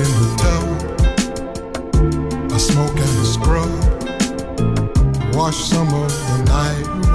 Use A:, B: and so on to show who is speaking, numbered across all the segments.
A: in. I smoke and I scrub. Wash some of the night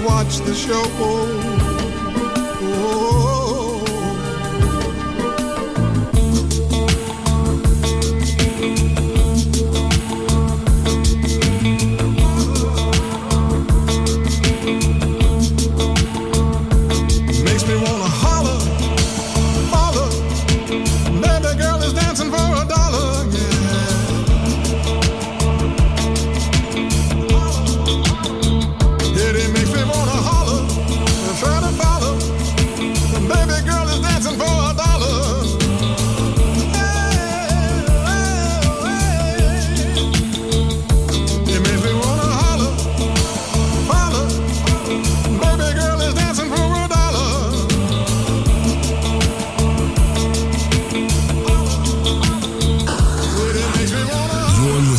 A: watch the show.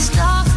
B: stop.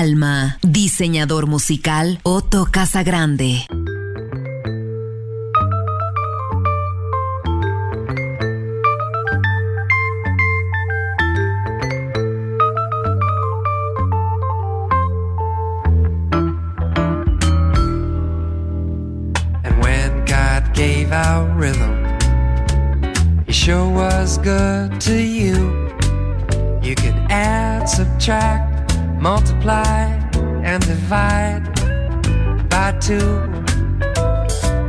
B: Alma, diseñador musical Otto Casagrande.
C: good to you. You can add, subtract. Multiply, and divide by two.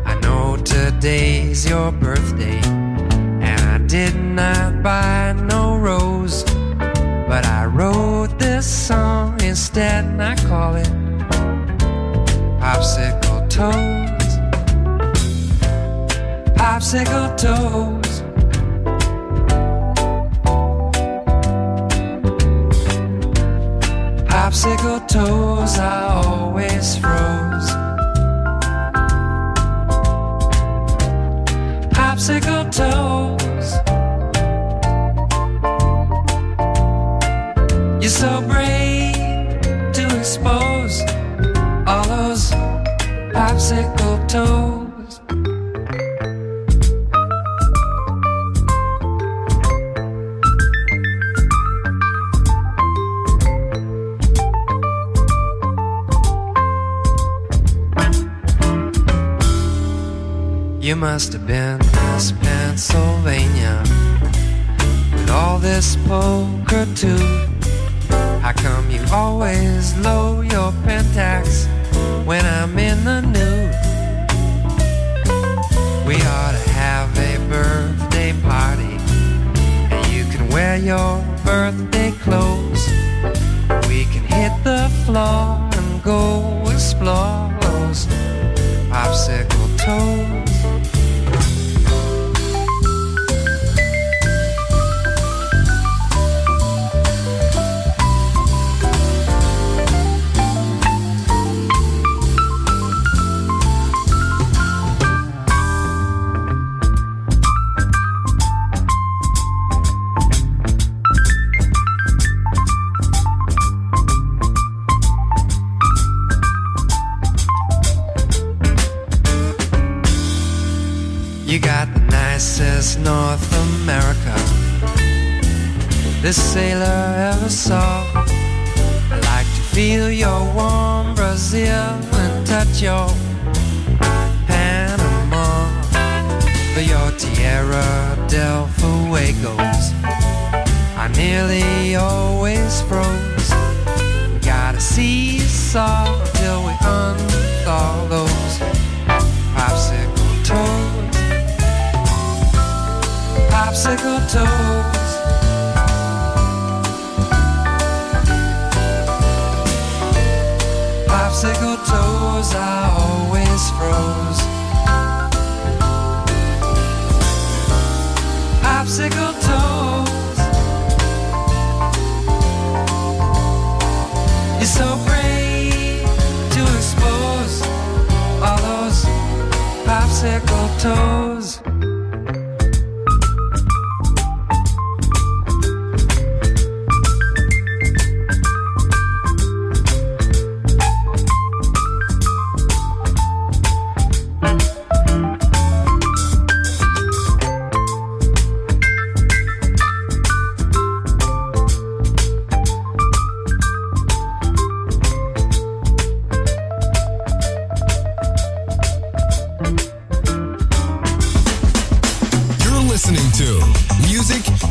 C: I know today's your birthday, and I did not buy no rose. But I wrote this song instead, and I call it Popsicle Toes. Popsicle Toes. Popsicle toes are always froze. Popsicle toes. You're so brave to expose all those popsicle toes. Must have been Miss Pennsylvania with all this poker too. How come you always low your pentax when I'm in the nude? We ought to have a birthday party, and you can wear your birthday clothes. We can hit the floor and go explore those popsicle toes. Popsicle toes. Popsicle toes are always froze. Popsicle